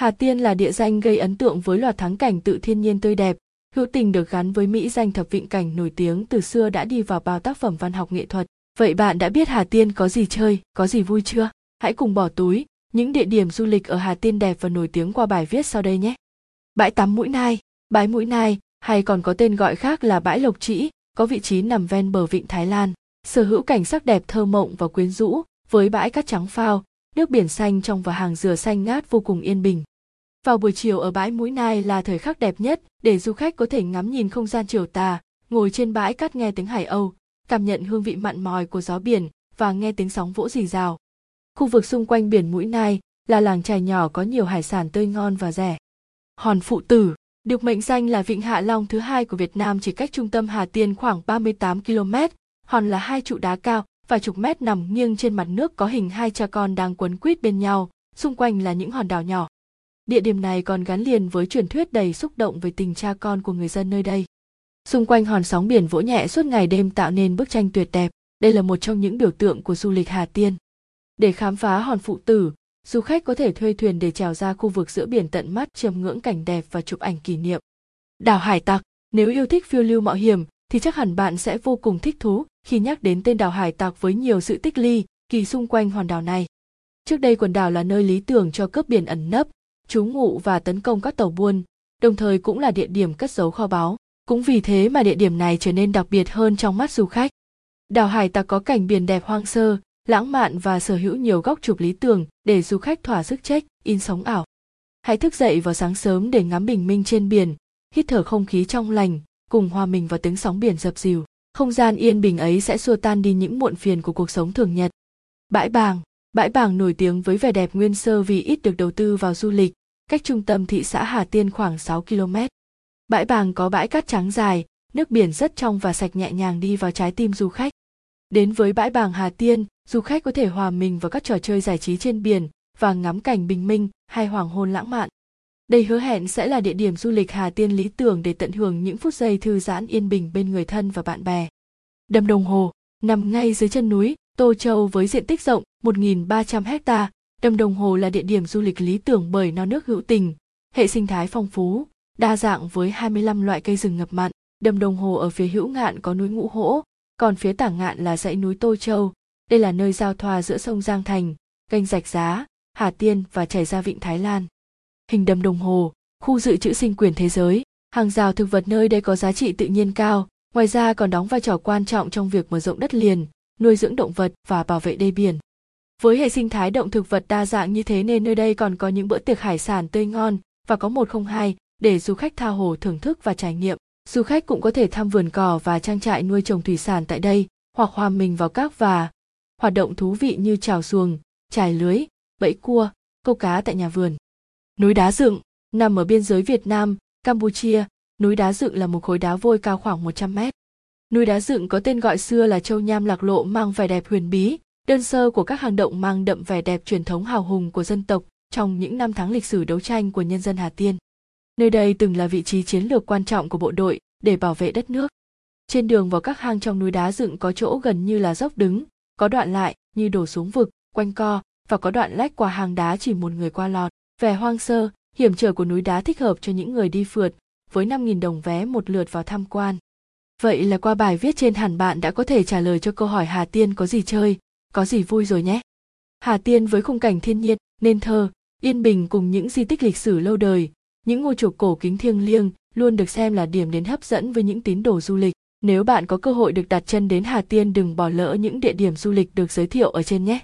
Hà Tiên là địa danh gây ấn tượng với loạt thắng cảnh tự thiên nhiên tươi đẹp, hữu tình được gắn với mỹ danh thập vịnh cảnh nổi tiếng từ xưa đã đi vào bao tác phẩm văn học nghệ thuật. Vậy bạn đã biết Hà Tiên có gì chơi, có gì vui chưa? Hãy cùng bỏ túi những địa điểm du lịch ở Hà Tiên đẹp và nổi tiếng qua bài viết sau đây nhé. Bãi tắm Mũi Nai, bãi Mũi Nai hay còn có tên gọi khác là bãi Lộc Trĩ, có vị trí nằm ven bờ vịnh Thái Lan, sở hữu cảnh sắc đẹp thơ mộng và quyến rũ, với bãi cát trắng phao, nước biển xanh trong và hàng dừa xanh ngát vô cùng yên bình. Vào buổi chiều ở bãi Mũi Nai là thời khắc đẹp nhất để du khách có thể ngắm nhìn không gian chiều tà, ngồi trên bãi cát nghe tiếng hải âu, cảm nhận hương vị mặn mòi của gió biển và nghe tiếng sóng vỗ rì rào. Khu vực xung quanh biển Mũi Nai là làng trài nhỏ có nhiều hải sản tươi ngon và rẻ. Hòn Phụ Tử, được mệnh danh là vịnh Hạ Long thứ hai của Việt Nam chỉ cách trung tâm Hà Tiên khoảng 38 km. Hòn là hai trụ đá cao và chục mét nằm nghiêng trên mặt nước có hình hai cha con đang quấn quýt bên nhau, xung quanh là những hòn đảo nhỏ. Địa điểm này còn gắn liền với truyền thuyết đầy xúc động về tình cha con của người dân nơi đây. Xung quanh hòn sóng biển vỗ nhẹ suốt ngày đêm tạo nên bức tranh tuyệt đẹp. Đây là một trong những biểu tượng của du lịch Hà Tiên. Để khám phá hòn phụ tử, du khách có thể thuê thuyền để trèo ra khu vực giữa biển tận mắt chiêm ngưỡng cảnh đẹp và chụp ảnh kỷ niệm. Đảo Hải Tặc, nếu yêu thích phiêu lưu mạo hiểm thì chắc hẳn bạn sẽ vô cùng thích thú khi nhắc đến tên đảo Hải Tặc với nhiều sự tích ly kỳ xung quanh hòn đảo này. Trước đây quần đảo là nơi lý tưởng cho cướp biển ẩn nấp, trú ngụ và tấn công các tàu buôn, đồng thời cũng là địa điểm cất giấu kho báu. Cũng vì thế mà địa điểm này trở nên đặc biệt hơn trong mắt du khách. Đảo Hải Tặc có cảnh biển đẹp hoang sơ, lãng mạn và sở hữu nhiều góc chụp lý tưởng để du khách thỏa sức check in sống ảo. Hãy thức dậy vào sáng sớm để ngắm bình minh trên biển, hít thở không khí trong lành, cùng hòa mình vào tiếng sóng biển dập dìu. Không gian yên bình ấy sẽ xua tan đi những muộn phiền của cuộc sống thường nhật. Bãi Bàng Bãi Bàng nổi tiếng với vẻ đẹp nguyên sơ vì ít được đầu tư vào du lịch, cách trung tâm thị xã Hà Tiên khoảng 6 km. Bãi Bàng có bãi cát trắng dài, nước biển rất trong và sạch nhẹ nhàng đi vào trái tim du khách. Đến với bãi Bàng Hà Tiên, du khách có thể hòa mình vào các trò chơi giải trí trên biển và ngắm cảnh bình minh hay hoàng hôn lãng mạn. Đây hứa hẹn sẽ là địa điểm du lịch Hà Tiên lý tưởng để tận hưởng những phút giây thư giãn yên bình bên người thân và bạn bè. Đầm Đồng Hồ, nằm ngay dưới chân núi Tô Châu với diện tích rộng 1.300 hecta, Đầm Đồng Hồ là địa điểm du lịch lý tưởng bởi non nước hữu tình, hệ sinh thái phong phú, đa dạng với 25 loại cây rừng ngập mặn. Đầm Đồng Hồ ở phía hữu ngạn có núi Ngũ Hỗ, còn phía tả ngạn là dãy núi Tô Châu. Đây là nơi giao thoa giữa sông Giang Thành, kênh Rạch Giá, Hà Tiên và chảy ra vịnh Thái Lan. Hình đầm đồng hồ, khu dự trữ sinh quyền thế giới, hàng rào thực vật nơi đây có giá trị tự nhiên cao, ngoài ra còn đóng vai trò quan trọng trong việc mở rộng đất liền, nuôi dưỡng động vật và bảo vệ đê biển. Với hệ sinh thái động thực vật đa dạng như thế nên nơi đây còn có những bữa tiệc hải sản tươi ngon và có một không hai để du khách tha hồ thưởng thức và trải nghiệm. Du khách cũng có thể thăm vườn cỏ và trang trại nuôi trồng thủy sản tại đây, hoặc hòa mình vào các và hoạt động thú vị như trào xuồng, trải lưới, bẫy cua, câu cá tại nhà vườn. Núi đá dựng, nằm ở biên giới Việt Nam, Campuchia, núi đá dựng là một khối đá vôi cao khoảng 100 mét. Núi đá dựng có tên gọi xưa là Châu Nham Lạc Lộ mang vẻ đẹp huyền bí, đơn sơ của các hang động mang đậm vẻ đẹp truyền thống hào hùng của dân tộc trong những năm tháng lịch sử đấu tranh của nhân dân Hà Tiên. Nơi đây từng là vị trí chiến lược quan trọng của bộ đội để bảo vệ đất nước. Trên đường vào các hang trong núi đá dựng có chỗ gần như là dốc đứng, có đoạn lại như đổ xuống vực, quanh co và có đoạn lách qua hang đá chỉ một người qua lọt. Vẻ hoang sơ, hiểm trở của núi đá thích hợp cho những người đi phượt, với 5.000 đồng vé một lượt vào tham quan. Vậy là qua bài viết trên hẳn bạn đã có thể trả lời cho câu hỏi Hà Tiên có gì chơi, có gì vui rồi nhé. Hà Tiên với khung cảnh thiên nhiên, nên thơ, yên bình cùng những di tích lịch sử lâu đời, những ngôi chùa cổ kính thiêng liêng luôn được xem là điểm đến hấp dẫn với những tín đồ du lịch. Nếu bạn có cơ hội được đặt chân đến Hà Tiên đừng bỏ lỡ những địa điểm du lịch được giới thiệu ở trên nhé.